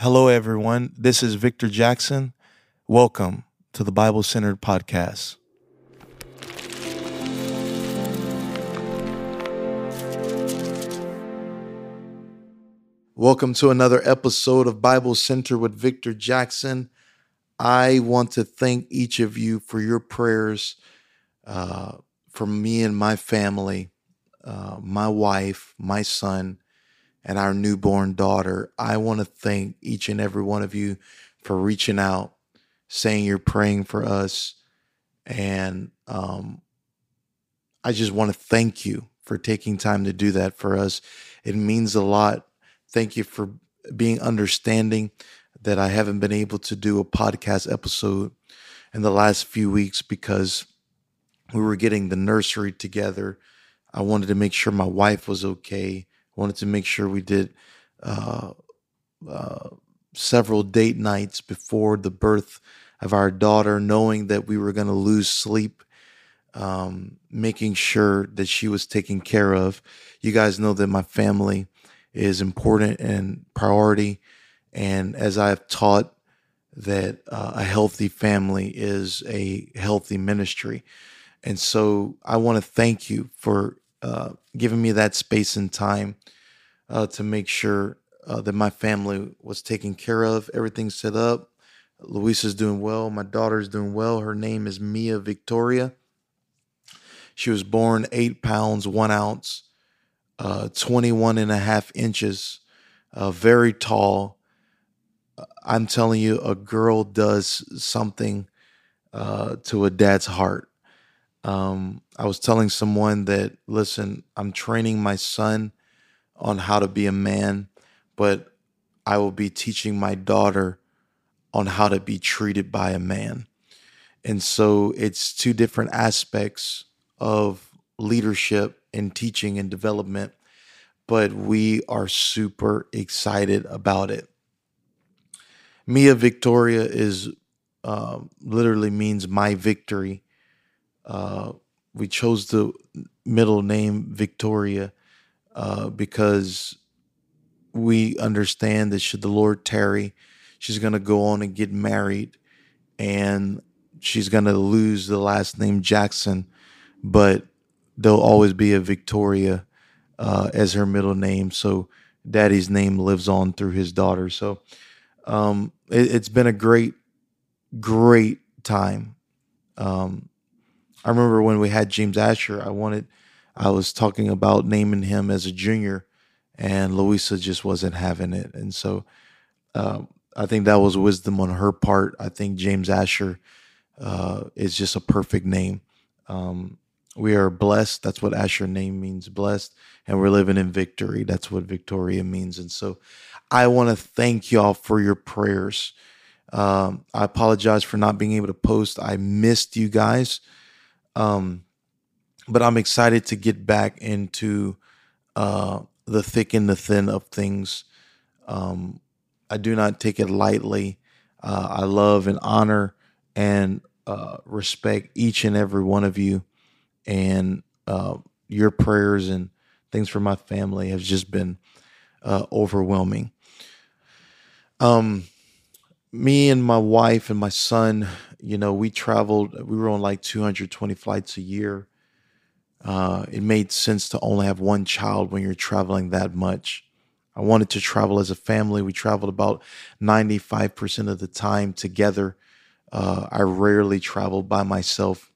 Hello, everyone. This is Victor Jackson. Welcome to the Bible Centered Podcast. Welcome to another episode of Bible Center with Victor Jackson. I want to thank each of you for your prayers uh, for me and my family, uh, my wife, my son, and our newborn daughter. I want to thank each and every one of you for reaching out, saying you're praying for us. And um, I just want to thank you for taking time to do that for us. It means a lot. Thank you for being understanding that I haven't been able to do a podcast episode in the last few weeks because we were getting the nursery together. I wanted to make sure my wife was okay wanted to make sure we did uh, uh, several date nights before the birth of our daughter, knowing that we were going to lose sleep, um, making sure that she was taken care of. You guys know that my family is important and priority. And as I have taught, that uh, a healthy family is a healthy ministry. And so I want to thank you for uh, giving me that space and time uh, to make sure uh, that my family was taken care of, everything set up. Luisa's doing well. My daughter's doing well. Her name is Mia Victoria. She was born eight pounds, one ounce, uh, 21 and a half inches, uh, very tall. Uh, I'm telling you, a girl does something uh, to a dad's heart. Um, I was telling someone that, listen, I'm training my son on how to be a man, but I will be teaching my daughter on how to be treated by a man. And so it's two different aspects of leadership and teaching and development, but we are super excited about it. Mia Victoria is uh, literally means my victory. Uh, we chose the middle name Victoria uh, because we understand that should the Lord tarry, she's going to go on and get married and she's going to lose the last name Jackson, but there'll always be a Victoria uh, as her middle name. So daddy's name lives on through his daughter. So um, it, has been a great, great time. Um, I remember when we had James Asher, I wanted I was talking about naming him as a junior, and Luisa just wasn't having it. And so uh, I think that was wisdom on her part. I think James Asher uh, is just a perfect name. Um, we are blessed. That's what Asher name means, blessed. And we're living in victory. That's what Victoria means. And so I want to thank y'all for your prayers. Um, I apologize for not being able to post. I missed you guys. Um, but I'm excited to get back into uh, the thick and the thin of things. Um, I do not take it lightly. Uh, I love and honor and uh, respect each and every one of you, and uh, your prayers and things for my family has just been uh, overwhelming. Um, me and my wife and my son, you know, we traveled. We were on like 220 flights a year uh, it made sense to only have one child when you're traveling that much. I wanted to travel as a family. We traveled about 95% of the time together. Uh, I rarely traveled by myself.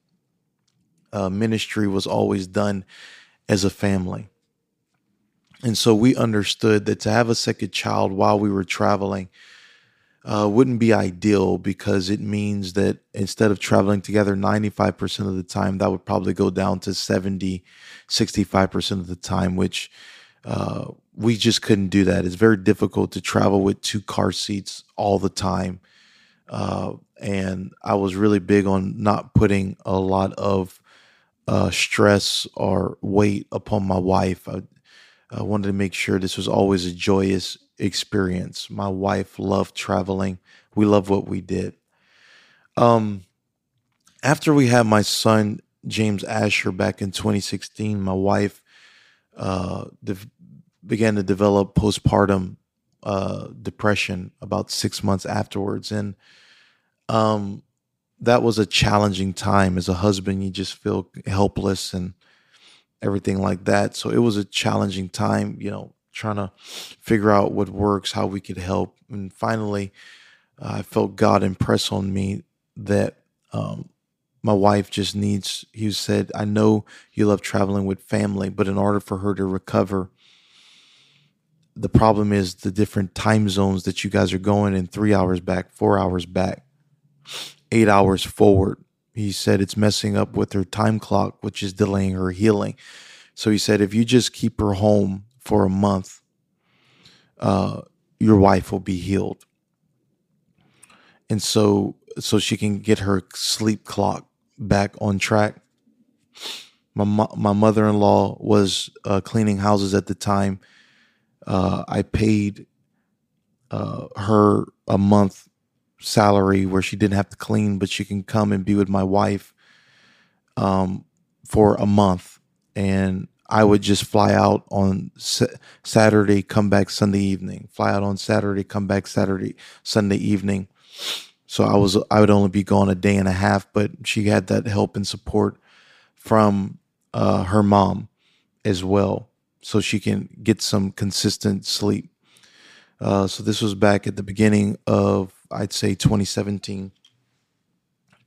Uh, ministry was always done as a family. And so we understood that to have a second child while we were traveling uh, wouldn't be ideal because it means that instead of traveling together 95% of the time, that would probably go down to 70, 65% of the time, which uh, we just couldn't do that. It's very difficult to travel with two car seats all the time. Uh, and I was really big on not putting a lot of uh, stress or weight upon my wife. I, I wanted to make sure this was always a joyous experience. My wife loved traveling. We love what we did. Um, after we had my son James Asher back in 2016, my wife uh, de- began to develop postpartum uh, depression about six months afterwards, and um, that was a challenging time. As a husband, you just feel helpless and everything like that. So it was a challenging time, you know, trying to figure out what works, how we could help, and finally, uh, I felt God impress on me that um, my wife just needs. He said, "I know you love traveling with family, but in order for her to recover." the problem is the different time zones that you guys are going in three hours back, four hours back, eight hours forward. He said it's messing up with her time clock, which is delaying her healing. So he said, if you just keep her home for a month, uh, your wife will be healed. And so, so she can get her sleep clock back on track. My, my mother in law was uh, cleaning houses at the time uh, I paid uh, her a month salary where she didn't have to clean, but she can come and be with my wife um, for a month. And I would just fly out on Saturday, come back Sunday evening. Fly out on Saturday, come back Saturday, Sunday evening. So I was I would only be gone a day and a half, but she had that help and support from uh, her mom as well so she can get some consistent sleep. Uh, so this was back at the beginning of, I'd say, 2017,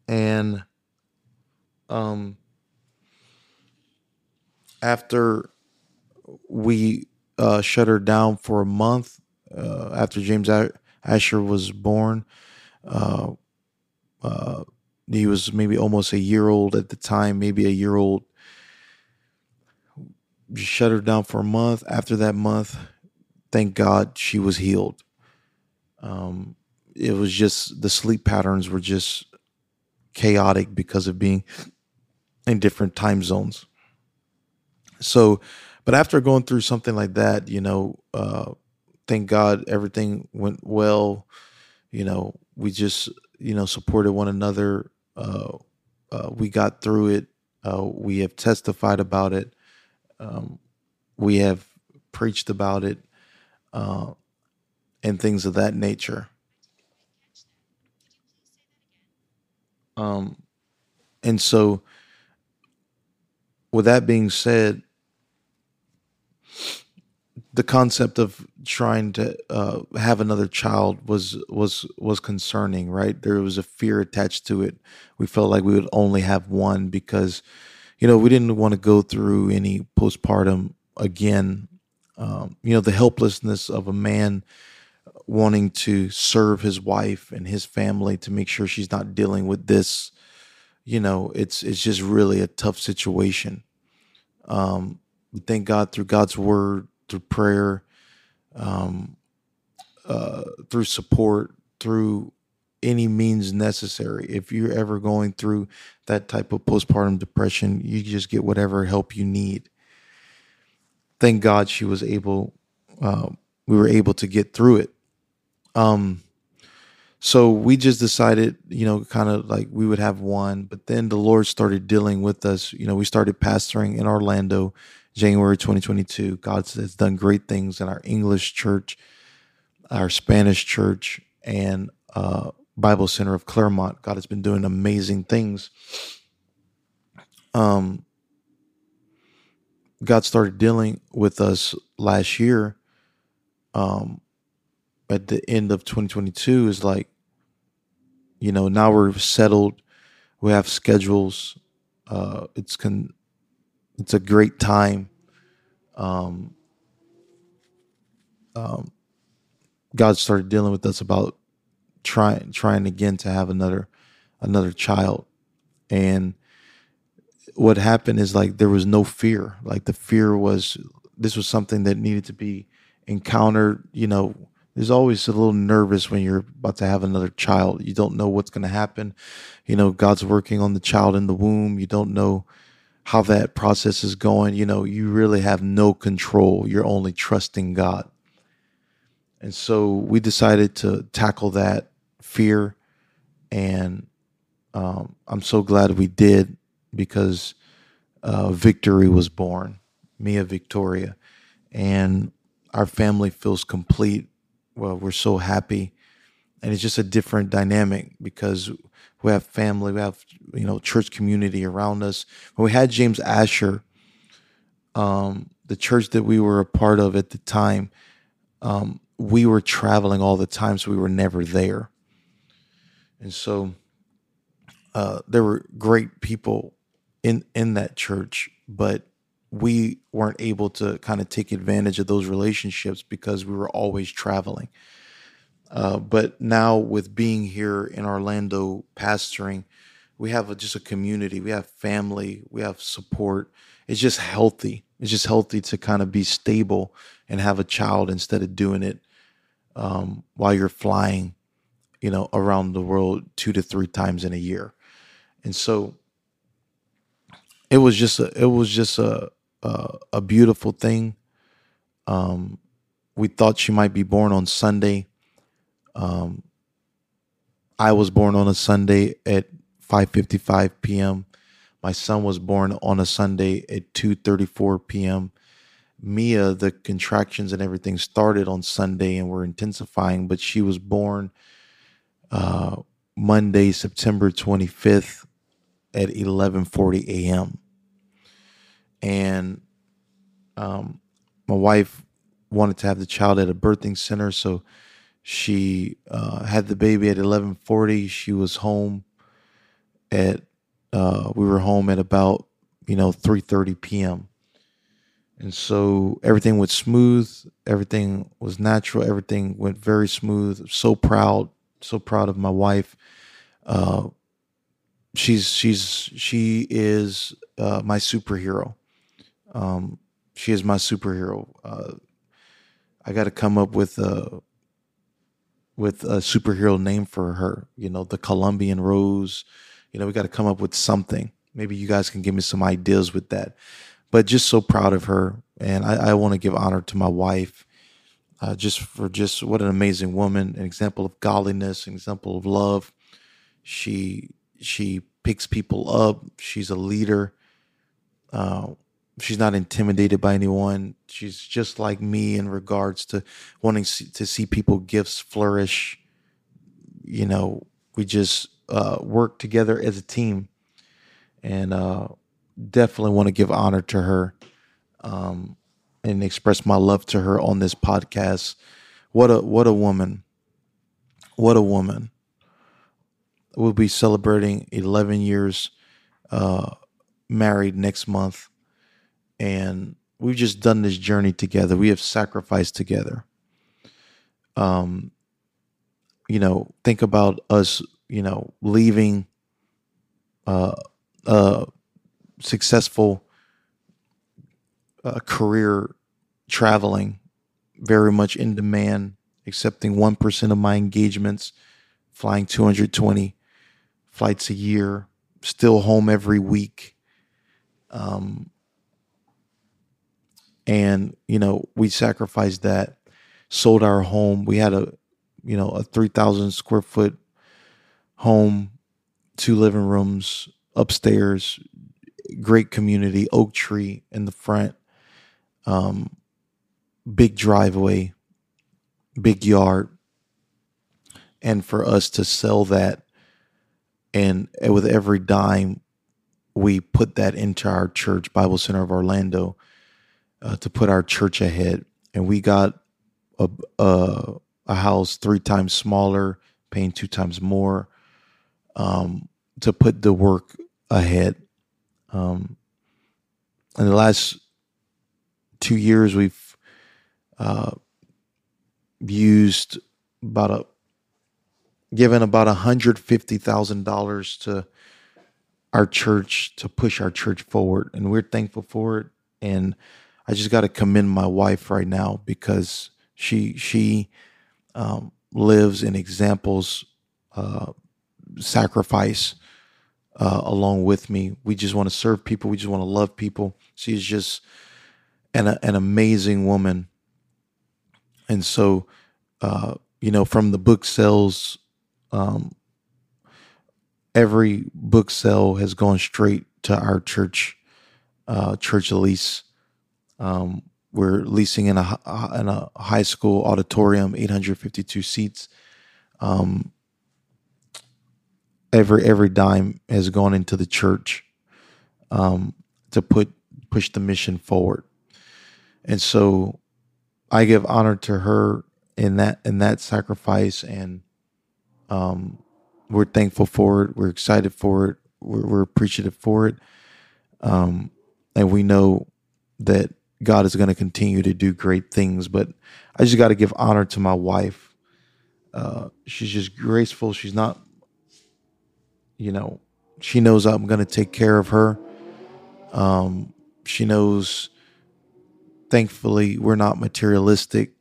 and um, after we uh, shut her down for a month uh, after James Asher was born. Uh, uh, he was maybe almost a year old at the time, maybe a year old shut her down for a month. After that month, thank God she was healed. Um, it was just the sleep patterns were just chaotic because of being in different time zones. So, but after going through something like that, you know, uh, thank God everything went well. You know, we just, you know, supported one another. Uh, uh, we got through it. Uh, we have testified about it. Um, we have preached about it uh, and things of that nature. Um, and so, with that being said, the concept of trying to uh, have another child was was was concerning, right? There was a fear attached to it. We felt like we would only have one because you know, we didn't want to go through any postpartum again. Um, you know, the helplessness of a man wanting to serve his wife and his family to make sure she's not dealing with this. You know, it's it's just really a tough situation. Um, thank God through God's word, through prayer, um, uh, through support, through any means necessary. If you're ever going through that type of postpartum depression, you just get whatever help you need. Thank God she was able, uh, we were able to get through it. Um, so we just decided, you know, kind of like we would have one, but then the Lord started dealing with us. You know, we started pastoring in Orlando, January 2022. God has done great things in our English church, our Spanish church, and uh, Bible Center of Clermont. God has been doing amazing things. Um, God started dealing with us last year. Um, at the end of 2022 is like, you know, now we're settled. We have schedules. Uh, it's con, it's a great time. Um, um, God started dealing with us about trying trying again to have another another child and what happened is like there was no fear like the fear was this was something that needed to be encountered you know there's always a little nervous when you're about to have another child. You don't know what's going to happen. You know god's working on the child in the womb. You don't know how that process is going. You know you really have no control. You're only trusting god. And so we decided to tackle that fear. And um, I'm so glad we did because uh, victory was born, Mia Victoria. And our family feels complete well, we're so happy, and it's just a different dynamic because we have family, we have you know church community around us. When we had James Asher, um, the church that we were a part of at the time, um, we were traveling all the time, so we were never there, and so uh, there were great people in in that church, but we weren't able to kind of take advantage of those relationships because we were always traveling. Uh, but now with being here in Orlando pastoring, we have a, just a community, we have family, we have support. It's just healthy. It's just healthy to kind of be stable and have a child instead of doing it um, while you're flying, you know, around the world two to three times in a year. And so it was just a, it was just a, a, a beautiful thing. Um, we thought she might be born on Sunday. Um, I was born on a Sunday at 5:55 p.m. My son was born on a Sunday at 2:34 p.m. Mia, the contractions and everything started on Sunday and were intensifying, but she was born uh, Monday, September 25th at 11:40 a.m. And um, my wife wanted to have the child at a birthing center, so she uh, had the baby at 11:40. She was home at uh, we were home at about you know 3:30 p.m. And so everything went smooth. Everything was natural. Everything went very smooth. So proud, so proud of my wife. Uh, she's she's she is uh, my superhero. Um, she is my superhero. Uh, I got to come up with a with a superhero name for her. You know, the Colombian Rose. You know, we got to come up with something. Maybe you guys can give me some ideas with that. But just so proud of her, and I, I want to give honor to my wife, uh, just for just what an amazing woman, an example of godliness, an example of love. She she picks people up. She's a leader. Uh, she's not intimidated by anyone. She's just like me in regards to wanting to see people gifts flourish. You know, we just uh, work together as a team, and uh, definitely want to give honor to her um, and express my love to her on this podcast. What a what a woman! What a woman! We'll be celebrating 11 years uh, married next month and we've just done this journey together. We have sacrificed together. Um, you know, think about us, you know, leaving uh, a successful uh, career traveling, very much in demand, accepting 1% of my engagements, flying 220 flights a year, still home every week. Um, and you know we sacrificed that sold our home. We had a you know a 3000 square foot home two living rooms upstairs great community oak tree in the front um, big driveway big yard. And for us to sell that and with every dime we put that into our church bible center of orlando uh, to put our church ahead, and we got a, a, a house three times smaller, paying two times more, um, to put the work ahead. Um, in the last two years, we've uh, used about a given about hundred fifty thousand dollars to our church to push our church forward, and we're thankful for it. And I just got to commend my wife right now because she she um, lives in examples uh, sacrifice uh, along with me. We just want to serve people. We just want to love people. She's just an an amazing woman, and so uh, you know from the book sales. Um, every book sale has gone straight to our church, uh, Church Elise um, we're leasing in a in a high school auditorium, 852 seats. Um, every every dime has gone into the church um, to put push the mission forward, and so I give honor to her in that in that sacrifice, and um, we're thankful for it. We're excited for it. We're, we're appreciative for it, um, and we know that God is going to continue to do great things. But I just got to give honor to my wife. Uh, she's just graceful. She's not, you know, she knows I'm going to take care of her. Um, she knows, thankfully, we're not materialistic.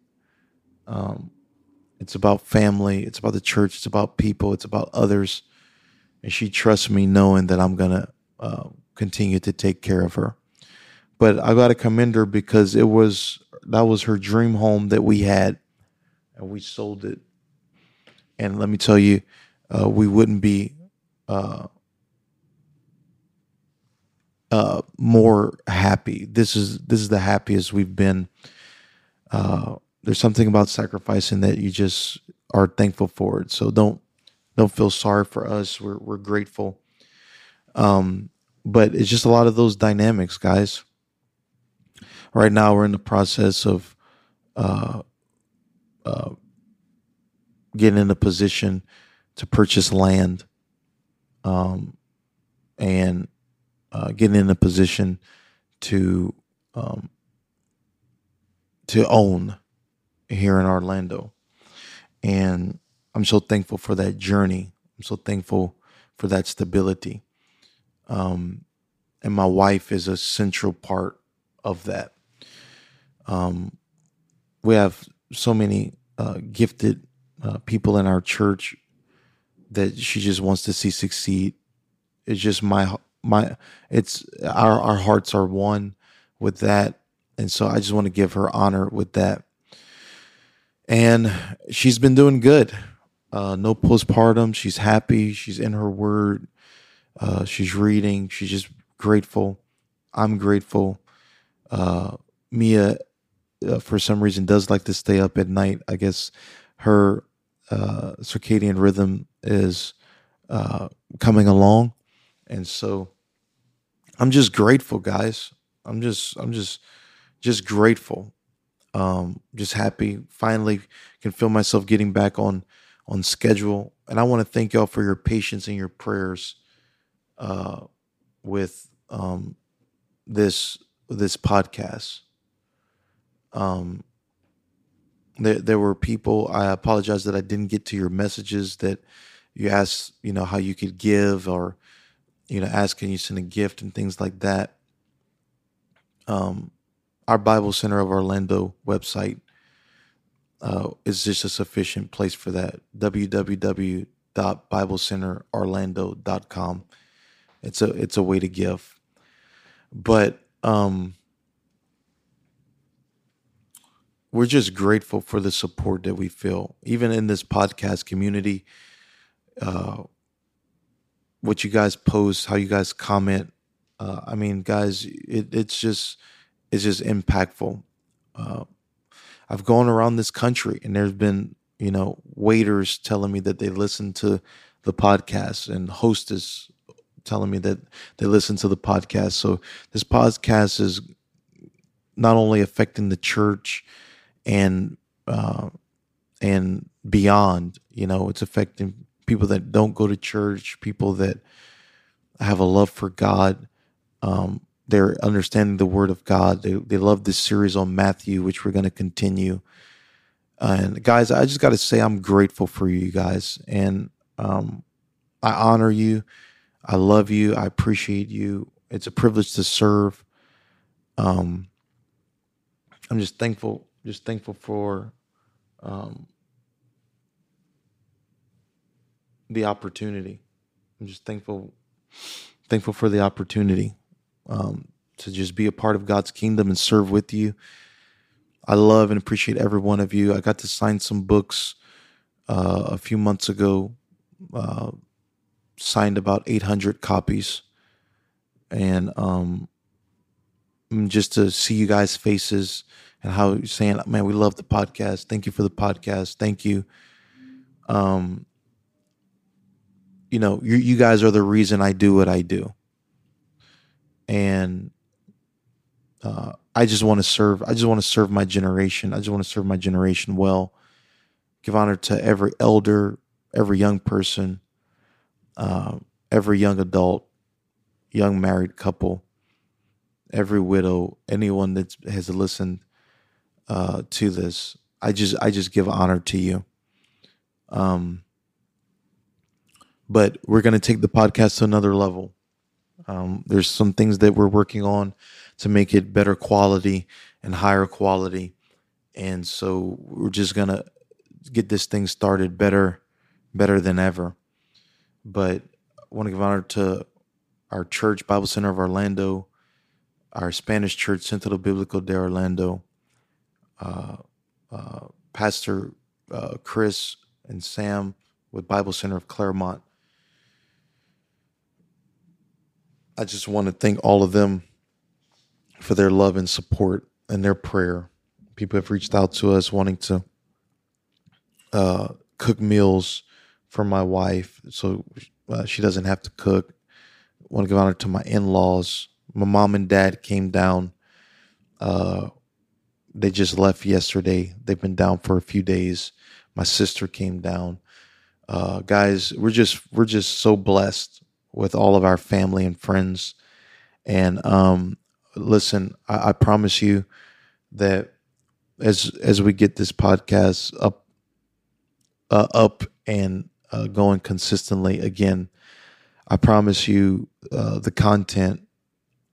Um, it's about family. It's about the church. It's about people. It's about others. And she trusts me knowing that I'm going to uh, continue to take care of her. But I got to commend her because it was that was her dream home that we had, and we sold it. And let me tell you, uh, we wouldn't be uh, uh, more happy. This is this is the happiest we've been. Uh, there's something about sacrificing that you just are thankful for it. So don't don't feel sorry for us. We're we're grateful. Um, but it's just a lot of those dynamics, guys right now we're in the process of uh, uh, getting in a position to purchase land um, and uh, getting in a position to um, to own here in Orlando. And I'm so thankful for that journey. I'm so thankful for that stability. Um, and my wife is a central part of that. Um, we have so many uh, gifted uh, people in our church that she just wants to see succeed. It's just my my it's our our hearts are one with that, and so I just want to give her honor with that. And she's been doing good. Uh, no postpartum. She's happy. She's in her word. Uh, she's reading. She's just grateful. I'm grateful. Uh, Mia uh, for some reason does like to stay up at night. I guess her uh, circadian rhythm is uh, coming along, and so I'm just grateful, guys. I'm just I'm just just grateful. Um, just happy. Finally, can feel myself getting back on on schedule, and I want to thank y'all for your patience and your prayers uh, with um, this this podcast. Um, there, there were people. I apologize that I didn't get to your messages that you asked. You know how you could give, or you know, asking you send a gift and things like that. Um, our Bible Center of Orlando website uh, is just a sufficient place for that. www.biblecenterorlando.com. It's a it's a way to give, but um, we're just grateful for the support that we feel, even in this podcast community. Uh, what you guys post, how you guys comment. Uh, I mean, guys, it, it's just it's just impactful. Uh, I've gone around this country, and there's been you know waiters telling me that they listen to the podcast, and hostess telling me that they listen to the podcast. So this podcast is not only affecting the church and uh, and beyond. You know, it's affecting people that don't go to church, people that have a love for God. Um, they're understanding the Word of God. They they love this series on Matthew, which we're going to continue. and guys, I just got to say, I'm grateful for you guys, and um, I honor you. I love you. I appreciate you. It's a privilege to serve. Um, I'm just thankful just thankful for um, the opportunity. I'm just thankful, thankful for the opportunity um, to just be a part of God's kingdom and serve with you. I love and appreciate every one of you. I got to sign some books uh, a few months ago. Uh, signed about 800 copies, and um, just to see you guys' faces and how you're saying, man, we love the podcast. Thank you for the podcast. Thank you. Um, you know, you, you guys are the reason I do what I do. And uh, I just want to serve. I just want to serve my generation. I just want to serve my generation well. Give honor to every elder, every young person, uh, every young adult, young married couple, every widow, anyone that has listened uh, to this. I just I just give honor to you. Um, but we're going to take the podcast to another level. Um, there's some things that we're working on to make it better quality and higher quality, and so we're just gonna get this thing started better, better than ever. But I want to give honor to our church, Bible Center of Orlando, our Spanish church, Centro Biblical de Orlando, Pastor uh, Chris and Sam with Bible Center of Clermont. I just want to thank all of them for their love and support and their prayer. People have reached out to us wanting to uh, cook meals for my wife so uh, she doesn't have to cook. I want to give honor to my in laws. My mom and dad came down. Uh, they just left yesterday. They've been down for a few days. My sister came down. Uh, guys, we're just we're just so blessed with all of our family and friends. And um, listen, I, I promise you that as as we get this podcast up uh, up and uh, going consistently again, I promise you uh, the content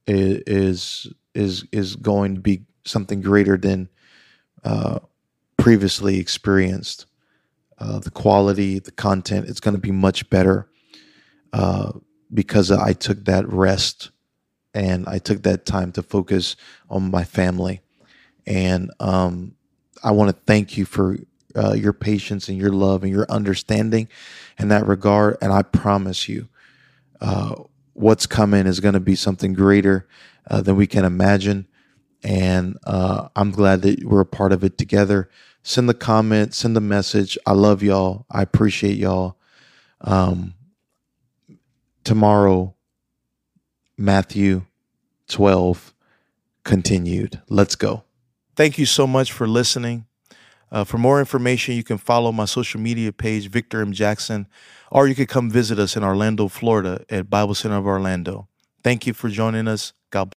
is is is going to be something greater than uh, previously experienced. Uh, the quality, the content, it's going to be much better uh, because I took that rest and I took that time to focus on my family. And um, I want to thank you for uh, your patience and your love and your understanding in that regard. And I promise you, uh, what's coming is going to be something greater uh, than we can imagine. And uh, I'm glad that we're a part of it together. Send the comment, send the message. I love y'all. I appreciate y'all. Um, tomorrow, Matthew 12 continued. Let's go. Thank you so much for listening. Uh, for more information, you can follow my social media page, Victor M. Jackson, or you could come visit us in Orlando, Florida at Bible Center of Orlando. Thank you for joining us. God